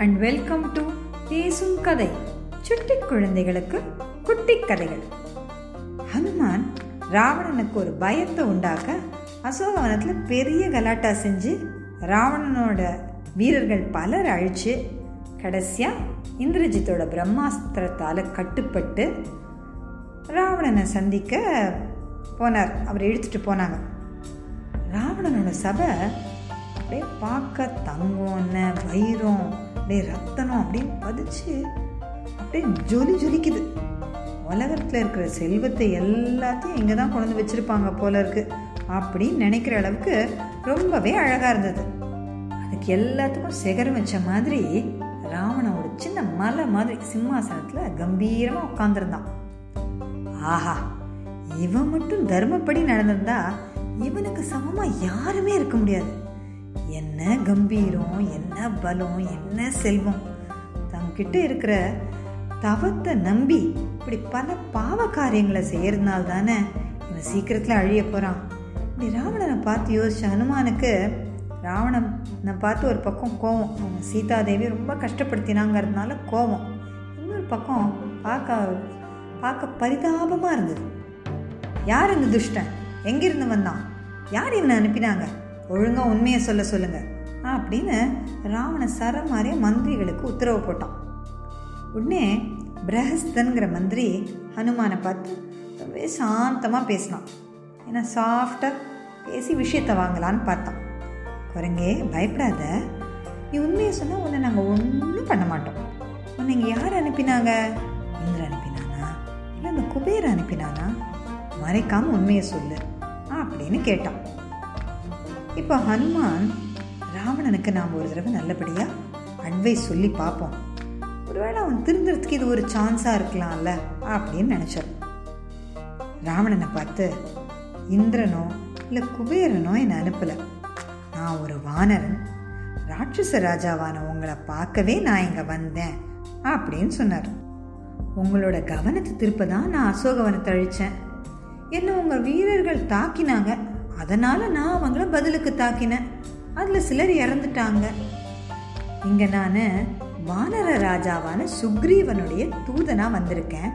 And welcome to பேசும் கதை. சுட்டி குழந்தைகளுக்கு குட்டி கதைகள். ஹனுமான் ராவணனுக்கு ஒரு பயத்தை உண்டாக்க அசோகவனத்தில் பெரிய கலாட்டா செஞ்சு ராவணனோட வீரர்கள் பலர் அழிச்சு கடைசியாக இந்திரஜித்தோட பிரம்மாஸ்திரத்தால் கட்டுப்பட்டு ராவணனை சந்திக்க போனார். அவர் இழுத்துட்டு போனாங்க. ராவணனோட சபை அப்படியே பார்க்க தங்கம்னு வைரம் அப்படியே ரத்தனம் அப்படின்னு பதிச்சு அப்படியே ஜொலி ஜொலிக்குது. உலகத்தில் இருக்கிற செல்வத்தை எல்லாத்தையும் இங்கே தான் கொண்டு வச்சுருப்பாங்க போல இருக்கு. அப்படின்னு நினைக்கிற அளவுக்கு ரொம்பவே அழகாக இருந்தது. அதுக்கு எல்லாத்துக்கும் சிகரம் வச்ச மாதிரி ராவணன் ஒரு சின்ன மலை மாதிரி சிம்மாசனத்தில் கம்பீரமாக உட்காந்துருந்தான் ஆஹா இவன் மட்டும் தர்மப்படி நடந்திருந்தா இவனுக்கு சமமாக யாருமே இருக்க முடியாது. என்ன கம்பீரம் என்ன பலம் என்ன செல்வம்? தங்கிட்ட இருக்கிற தவத்தை நம்பி இப்படி பல பாவ காரியங்களை செய்யறதுனால தானே இவன் சீக்கிரத்தில் அழிய போகிறான் இப்படி ராவணனை பார்த்து யோசிச்ச ஹனுமானுக்கு ராவணனை பார்த்து ஒரு பக்கம் கோவம். அவன் சீதாதேவி ரொம்ப கஷ்டப்படுத்தினாங்கிறதுனால கோவம். இன்னொரு பக்கம் பார்க்க பார்க்க பரிதாபமாக இருந்தது. யார் இந்த துஷ்டன்? எங்கிருந்து வந்தான்? யார் என்ன அனுப்பினாங்க? ஒழுங்காக உண்மையை சொல்ல சொல்லுங்க. அப்படின்னு ராவண சர மாதிரி மந்திரிகளுக்கு உத்தரவு போட்டான். உடனே பிரஹஸ்தன்கிற மந்திரி ஹனுமானை பார்த்து ரொம்பவே சாந்தமாக பேசினான். ஏன்னா சாஃப்டாக பேசி விஷயத்தை வாங்கலான்னு பார்த்தான். குரங்கே பயப்படாத. நீ உண்மையை சொன்னால் உன்னை நாங்கள் ஒன்றும் பண்ண மாட்டோம். உன்னை இங்கே யார் அனுப்பினாங்க? இந்திர அனுப்பினானா? இல்லை அந்த குபேர் அனுப்பினானா? மறைக்காமல் உண்மையை சொல்லு அப்படின்னு கேட்டான். இப்போ ஹனுமான் ராவணனுக்கு நாம் ஒரு தடவை நல்லபடியாக அட்வைஸ் சொல்லி பார்ப்போம். ஒருவேளை அவன் திருந்துறதுக்கு இது ஒரு சான்ஸாக இருக்கலாம்ல அப்படின்னு நினச்சார் ராவணனை பார்த்து இந்திரனோ இல்லை குபேரனோ என்னை அனுப்பலை. நான் ஒரு வானரன். ராட்சச ராஜாவான உங்களை பார்க்கவே நான் இங்கே வந்தேன் அப்படின்னு சொன்னார். உங்களோட கவனத்தை திருப்ப தான் நான் அசோகவனத்தை அழித்தேன் என்ன உங்கள் வீரர்கள் தாக்கினாங்க. அதனால் நான் அவங்கள பதிலுக்கு தாக்கினேன். அதில் சிலர் இறந்துட்டாங்க. இங்கே நான் வானர ராஜாவான சுக்ரீவனுடைய தூதனாக வந்திருக்கேன்.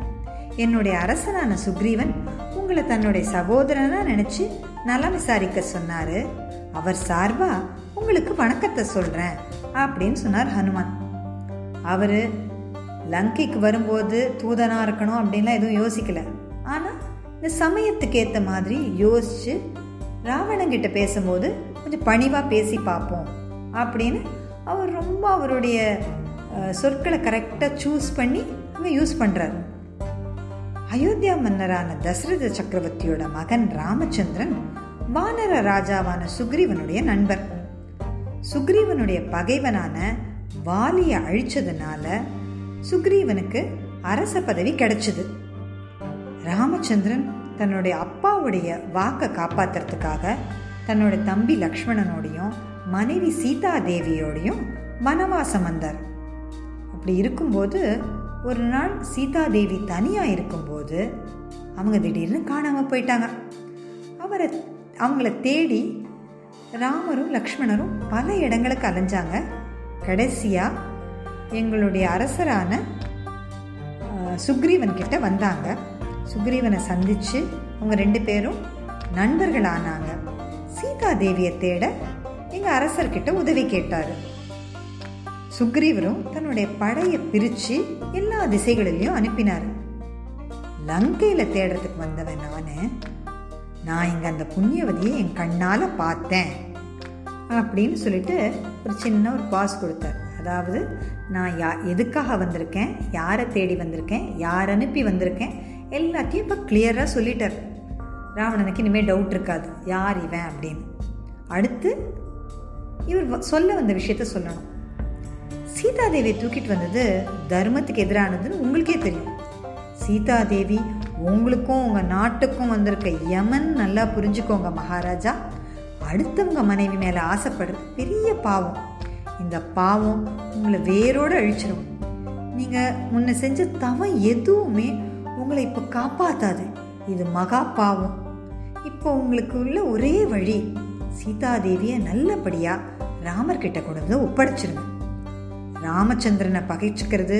என்னுடைய அரசனான சுக்ரீவன் உங்களை தன்னுடைய சகோதரனாக நினச்சி நலம் விசாரிக்க சொன்னார். அவர் சார்பா உங்களுக்கு வணக்கத்தை சொல்கிறேன் அப்படின்னு சொன்னார் ஹனுமான். அவர் லங்கைக்கு வரும்போது தூதனாக இருக்கணும் அப்படின்லாம் எதுவும் யோசிக்கல. ஆனால் இந்த சமயத்துக்கு ஏற்ற மாதிரி யோசிச்சு ராவணங்கிட்ட பேசும்போது கொஞ்சம் பணிவாக பேசி பார்ப்போம் அப்படின்னு அவர் ரொம்ப அவருடைய சொற்களை கரெக்டாக சூஸ் பண்ணி அங்கே யூஸ் பண்ணுறாரு அயோத்தியா மன்னரான தசரத சக்கரவர்த்தியோட மகன் ராமச்சந்திரன் வானர ராஜாவான சுக்ரீவனுடைய நண்பர். சுக்ரீவனுடைய பகைவனான வாலியை அழிச்சதுனால சுக்ரீவனுக்கு அரச பதவி கிடைச்சது. ராமச்சந்திரன் தன்னுடைய அப்பாவுடைய வாக்கை காப்பாத்துறதுக்காக தன்னோட தம்பி லக்ஷ்மணனோடையும் மனைவி சீதா தேவியோடையும் வனவாசம் வந்தார். அப்படி இருக்கும்போது ஒரு நாள் சீதா தேவி தனியாக இருக்கும்போது அவங்க திடீர்னு காணாமல் போயிட்டாங்க. அவரை அவங்கள தேடி ராமரும் லக்ஷ்மணரும் பல இடங்களுக்கு அலைஞ்சாங்க. கடைசியாக எங்களுடைய அரசரான சுக்ரீவன் கிட்ட வந்தாங்க. சுக்ரீவனை சந்திச்சு அவங்க ரெண்டு பேரும் நண்பர்கள் ஆனாங்க சீதா தேவியை தேட எங்க அரசர்கிட்ட உதவி கேட்டாரு. சுக்ரீவரும் தன்னுடைய படையை பிரிச்சு எல்லா திசைகளிலையும் அனுப்பினார். லங்கையில தேடுறதுக்கு வந்தவன் நானு. நான் இங்க அந்த புண்ணியவதியை என் கண்ணால பார்த்தேன் அப்படின்னு சொல்லிட்டு ஒரு சின்ன ஒரு பாஸ் கொடுத்தார். அதாவது நான் யா எதுக்காக வந்திருக்கேன்? யாரை தேடி வந்திருக்கேன்? யார் அனுப்பி வந்திருக்கேன்? எல்லாத்தையும் இப்போ கிளியராக சொல்லிட்டார். ராவணனுக்கு இனிமேல் டவுட் இருக்காது. யார் இவன் அப்படின்னு. அடுத்து இவர் சொல்ல வந்த விஷயத்த சொல்லணும். சீதாதேவியை தூக்கிட்டு வந்தது தர்மத்துக்கு எதிரானதுன்னு உங்களுக்கே தெரியும். சீதாதேவி உங்களுக்கும் உங்கள் நாட்டுக்கும் வந்திருக்க யமன் நல்லா புரிஞ்சுக்கோங்க மகாராஜா. அடுத்தவங்க மனைவி மேலே ஆசைப்படுறது பெரிய பாவம். இந்த பாவம் உங்களை வேரோடு அழிச்சிடும் நீங்கள் முன்ன செஞ்ச தவம் எதுவுமே உங்களை இப்போ காப்பாத்தாது. இது மகா பாவம். இப்போ உங்களுக்கு உள்ள ஒரே வழி சீதாதேவியை நல்லபடியாக ராமர்கிட்ட கொண்டு வந்து ஒப்படைச்சிருங்க. ராமச்சந்திரனை பகைச்சிக்கிறது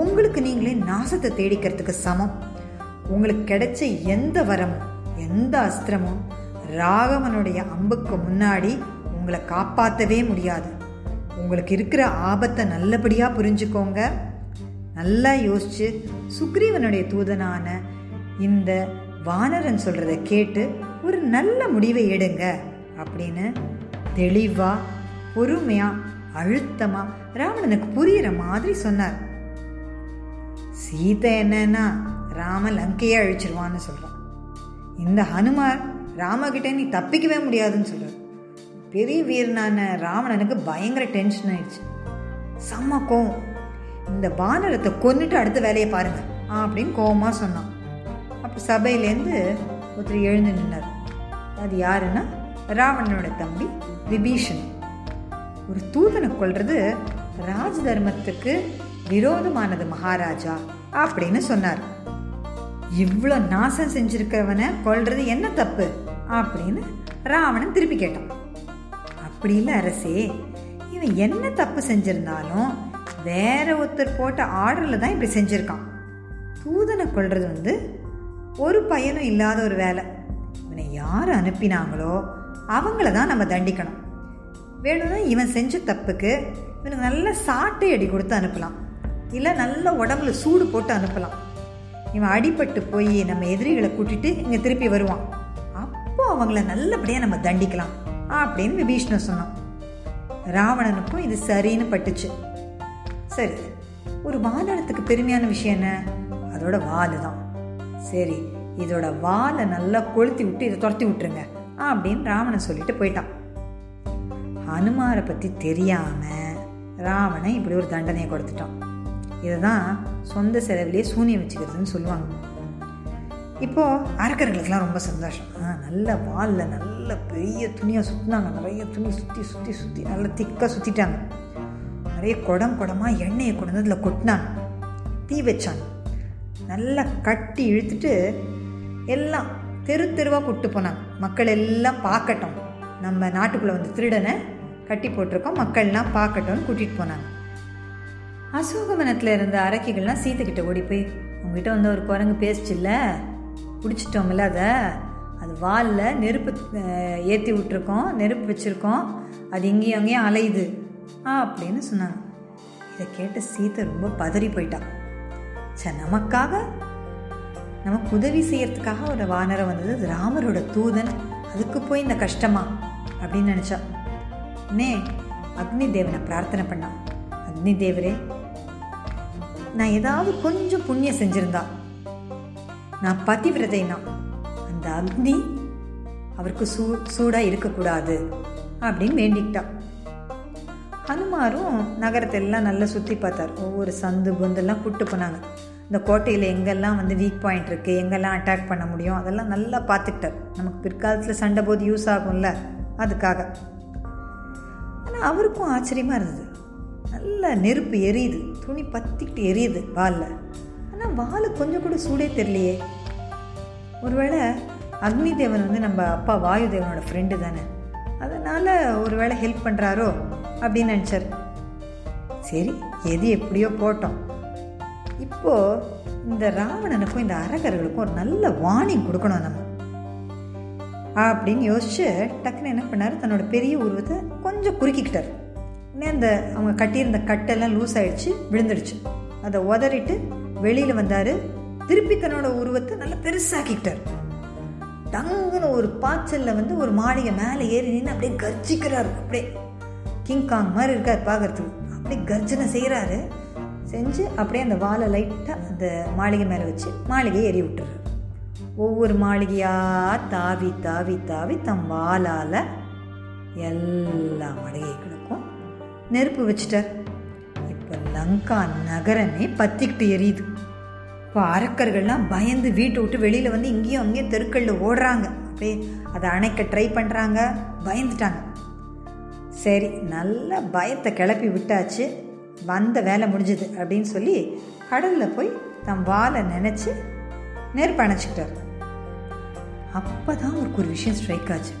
உங்களுக்கு நீங்களே நாசத்தை தேடிக்கிறதுக்கு சமம். உங்களுக்கு கிடைச்ச எந்த வரமும் எந்த அஸ்திரமும் ராகவனுடைய அம்புக்கு முன்னாடி உங்களை காப்பாற்றவே முடியாது. உங்களுக்கு இருக்கிற ஆபத்தை நல்லபடியாக புரிஞ்சுக்கோங்க. நல்லா யோசிச்சு சுக்ரீவனுடைய தூதனான இந்த வானரன் சொல்கிறத கேட்டு ஒரு நல்ல முடிவை எடுங்க அப்படின்னு தெளிவாக பொறுமையாக அழுத்தமாக ராவணனுக்கு புரியிற மாதிரி சொன்னார். சீதை என்னன்னா ராம லங்கையே அழிச்சிருவான்னு சொல்கிறான் இந்த ஹனுமார் ராமகிட்ட நீ தப்பிக்கவே முடியாதுன்னு சொல்கிறார் பெரிய வீரனான ராவணனுக்கு பயங்கர டென்ஷன் ஆயிடுச்சு. செம்ம கோவம். இந்த வானரத்தை கொன்னுட்டு அடுத்த வேலையை பாருங்க அப்படின்னு கோபமாக சொன்னான். அப்போ சபையிலேருந்து ஒருத்தர் எழுந்து நின்னார். அது யாருன்னா ராவணனோட தம்பி விபீஷன் ஒரு தூதனை கொள்வது ராஜ தர்மத்துக்கு விரோதமானது மகாராஜா அப்படின்னு சொன்னார். இவ்வளோ நாசம் செஞ்சிருக்கிறவனை கொல்றது என்ன தப்பு? அப்படின்னு ராவணன் திருப்பி கேட்டான். அப்படி இல்லை அரசே இவன் என்ன தப்பு செஞ்சிருந்தாலும் வேற ஒருத்தர் போட்ட ஆர்டரில் தான் இப்படி செஞ்சுருக்கான். தூதனை கொள்வது வந்து ஒரு பயனும் இல்லாத ஒரு வேலை. இவனை யார் அனுப்பினாங்களோ அவங்கள தான் நம்ம தண்டிக்கணும். வேணும்னா இவன் செஞ்ச தப்புக்கு இவனுக்கு நல்ல சாட்டை அடி கொடுத்து அனுப்பலாம். இல்லை நல்ல உடம்புல சூடு போட்டு அனுப்பலாம். இவன் அடிபட்டு போய் நம்ம எதிரிகளை கூட்டிட்டு இங்கே திருப்பி வருவான். அப்போ அவங்கள நல்லபடியாக நம்ம தண்டிக்கலாம் அப்படின்னு விபீஷ்ணன் சொன்னான். ராவணனுக்கும் இது சரின்னு பட்டுச்சு. சரி ஒரு வானரத்துக்கு பெருமையான விஷயம் என்ன? அதோட வால் தான். சரி இதோட வாலை நல்லா கொளுத்தி விட்டு இதை துரத்தி விட்டுருங்க அப்படின்னு ராவணன் சொல்லிட்டு போயிட்டான். ஹனுமாரை பற்றி தெரியாம ராவணன் இப்படி ஒரு தண்டனையை கொடுத்துட்டான். இதை தான் சொந்த செலவிலே சூனியம் வச்சுக்கிறதுன்னு சொல்லுவாங்க. இப்போ அரக்கர்களுக்கெல்லாம் ரொம்ப சந்தோஷம். நல்ல வாலில் நல்ல பெரிய துணியை சுற்றினாங்க நிறைய துணி சுற்றி சுற்றி சுற்றி நல்லா திக்காக சுற்றிட்டாங்க நிறைய குடம் குடமாக எண்ணெயை கொண்டு வந்து அதில் கொட்டினான். தீ வச்சான். நல்லா கட்டி இழுத்துட்டு எல்லாம் தெரு தெருவாக கூப்பிட்டு போனாங்க மக்கள் எல்லாம் பார்க்கட்டும். நம்ம நாட்டுக்குள்ளே வந்து திருடனை கட்டி போட்டிருக்கோம். மக்கள்லாம் பார்க்கட்டும்னு கூட்டிகிட்டு போனாங்க. அசோகவனத்தில் இருந்த அரக்கிகள்லாம் சீத்தைக்கிட்ட ஓடி போய் உங்ககிட்ட வந்து ஒரு குரங்கு பேசிச்சில்ல? பிடிச்சிட்டோம்ல அதை? அது வாலில் நெருப்பு ஏற்றி விட்டுருக்கோம் நெருப்பு வச்சுருக்கோம். அது இங்கேயும் அங்கேயும் அலையுது. அப்படின்னு சொன்னாங்க. இதை கேட்ட சீத்தை ரொம்ப பதறி போயிட்டான் சரி நமக்காக? நமக்கு உதவி செய்யறதுக்காக ஒரு வானரம் வந்தது ராமரோட தூதன். அதுக்கு போய் இந்த கஷ்டமா? அப்படின்னு நினச்சா. நே அக்னி தேவனை பிரார்த்தனை பண்ணான் அக்னி தேவரே நான் ஏதாவது கொஞ்சம் புண்ணியம் செஞ்சிருந்தா. நான் பதிவிரதைனா அந்த அக்னி அவருக்கு சூ சூடாக இருக்கக்கூடாது அப்படின்னு வேண்டிக்கிட்டான் ஹனுமாரும் நகரத்தை எல்லாம் நல்லா சுற்றி பார்த்தார். ஒவ்வொரு சந்து பொந்தெல்லாம் கூப்பிட்டு போனாங்க. இந்த கோட்டையில் எங்கெல்லாம் வந்து வீக் பாயிண்ட் இருக்குது எங்கெல்லாம் அட்டாக் பண்ண முடியும் அதெல்லாம் நல்லா பார்த்துக்கிட்டார். நமக்கு பிற்காலத்தில் சண்டை போது யூஸ் ஆகும்ல அதுக்காக. ஆனால் அவருக்கும் ஆச்சரியமாக இருந்தது. நல்ல நெருப்பு எரியுது துணி பற்றிக்கிட்டு எரியுது வாலில். ஆனால் வால் கொஞ்சம் கூட சூடே தெரியலையே. ஒருவேளை அக்னி தேவன் வந்து நம்ம அப்பா வாயு தேவனோட ஃப்ரெண்டு தானே. அதனால் ஒரு வேளை ஹெல்ப் பண்ணுறாரோ அப்படின்னு நினச்சார். சரி எது எப்படியோ போட்டோம். இப்போது இந்த ராவணனுக்கும் இந்த அரகர்களுக்கும் ஒரு நல்ல வார்னிங் கொடுக்கணும் நம்ம. அப்படின்னு யோசிச்சு டக்குன்னு என்ன பண்ணார்? தன்னோட பெரிய உருவத்தை கொஞ்சம் குறுக்கிக்கிட்டார். உடனே அந்த அவங்க கட்டியிருந்த கட்டெல்லாம் லூஸ் ஆயிடுச்சு விழுந்துடுச்சு. அதை உதறிட்டு வெளியில் வந்தார். திருப்பி தன்னோட உருவத்தை நல்லா பெருசாக்கிக்கிட்டார். டங்குன்னு ஒரு பாய்ச்சலில் வந்து ஒரு மாளிகை மேலே ஏறி நின்று அப்படியே கர்ஜிக்கிறார். அப்படியே கிங்காங் மாதிரி இருக்கார் பார்க்கறதுக்கு. அப்படியே கர்ஜனை செய்கிறாரு செஞ்சு அப்படியே அந்த வாழை லைட்டாக அந்த மாளிகை மேலே வச்சு மாளிகையை எறி விட்டுறாரு. ஒவ்வொரு மாளிகையாக தாவி தாவி தாவி தம் வாழால் எல்லா மாளிகைகளுக்கும் நெருப்பு வச்சிட்டார். இப்போ லங்கா நகரமே பத்திக்கிட்டு எரியுது. இப்போ அரக்கர்கள்லாம் பயந்து வீட்டை விட்டு வெளியில் வந்து இங்கேயும் அங்கேயும் தெருக்களில் ஓடுறாங்க. அப்படியே அதை அணைக்க ட்ரை பண்ணுறாங்க பயந்துட்டாங்க. சரி நல்ல பயத்தை கிளப்பி விட்டாச்சு வந்த வேலை முடிஞ்சுது அப்படின்னு சொல்லி கடலில் போய் தம் வாழை நினச்சி நெருப்பு அணைச்சிக்கிட்டார் அப்போ தான் அவருக்கு ஒரு விஷயம் ஸ்ட்ரைக் ஆச்சு.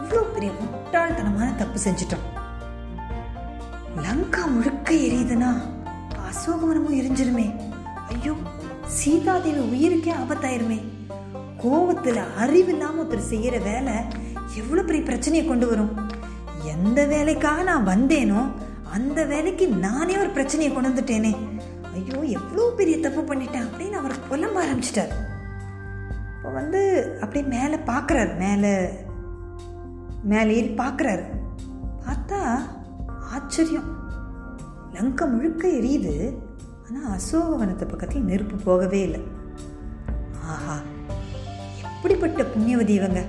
எவ்வளோ பெரிய முட்டாள்தனமான தப்பு செஞ்சிட்டோம். லங்கா முழுக்க எரியுதுன்னா அசோகவனமும் எரிஞ்சிருமே. ஐயோ சீதாதேவி உயிருக்கே ஆபத்தாயிருமே. கோவத்துல அறிவில்லாமல் ஒருத்தர் செய்கிற வேலை எவ்வளோ பெரிய பிரச்சனையை கொண்டு வரும். எந்த வேலைக்காக நான் வந்தேனோ அந்த வேலைக்கு நானே ஒரு பிரச்சனையை கொண்டு வந்துட்டேனே. ஐயோ எவ்வளோ பெரிய தப்பு பண்ணிட்டேன் அப்படின்னு அவர் புலம்ப ஆரம்பிச்சிட்டார். இப்போ வந்து அப்படியே மேலே பார்க்குறாரு மேலே மேலே ஏறி பார்க்குறாரு. பார்த்தா ஆச்சரியம். லங்கை முழுக்க எரியுது. ஆனால் அசோகவனத்தை பக்கத்தில் நெருப்பு போகவே இல்லை. ஆஹா எப்படிப்பட்ட புண்ணியவதி இவங்க?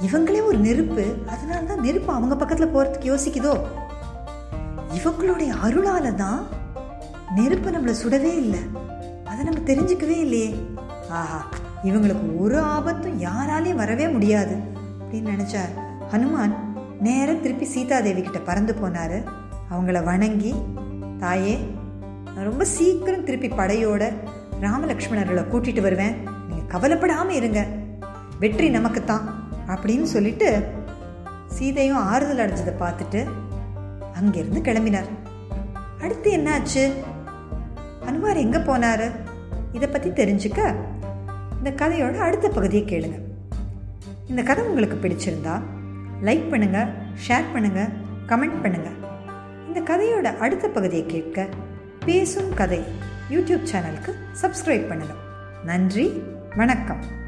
இவங்களே ஒரு நெருப்பு. அதனால தான் நெருப்பு அவங்க பக்கத்தில் போகிறதுக்கு யோசிக்குதோ? இவங்களுடைய அருளால தான் நெருப்பு நம்மளை சுடவே இல்லை. அதை நம்ம தெரிஞ்சுக்கவே இல்லையே. ஆஹா இவங்களுக்கு ஒரு ஆபத்தும் யாராலையும் வரவே முடியாது அப்படின்னு நினச்சார். ஹனுமான் நேரம் திருப்பி சீதாதேவி கிட்ட பறந்து போனார். அவங்கள வணங்கி தாயே நான் ரொம்ப சீக்கிரம் திருப்பி படையோட ராமலக்ஷ்மணர்களை கூட்டிகிட்டு வருவேன். நீங்கள் கவலைப்படாமல் இருங்க. வெற்றி நமக்குத்தான். அப்படின்னு சொல்லிட்டு சீதையும் ஆறுதல் அடைஞ்சதை பார்த்துட்டு அங்கிருந்து கிளம்பினார். அடுத்து என்னாச்சு? அனுமார் எங்கே போனார்? இதை பற்றி தெரிஞ்சுக்க இந்த கதையோட அடுத்த பகுதியை கேளுங்க. இந்த கதை உங்களுக்கு பிடிச்சிருந்தா லைக் பண்ணுங்க ஷேர் பண்ணுங்க கமெண்ட் பண்ணுங்க. இந்த கதையோட அடுத்த பகுதியை கேட்க பேசும் கதை யூடியூப் சேனலுக்கு சப்ஸ்கிரைப் பண்ணுங்க. நன்றி வணக்கம்.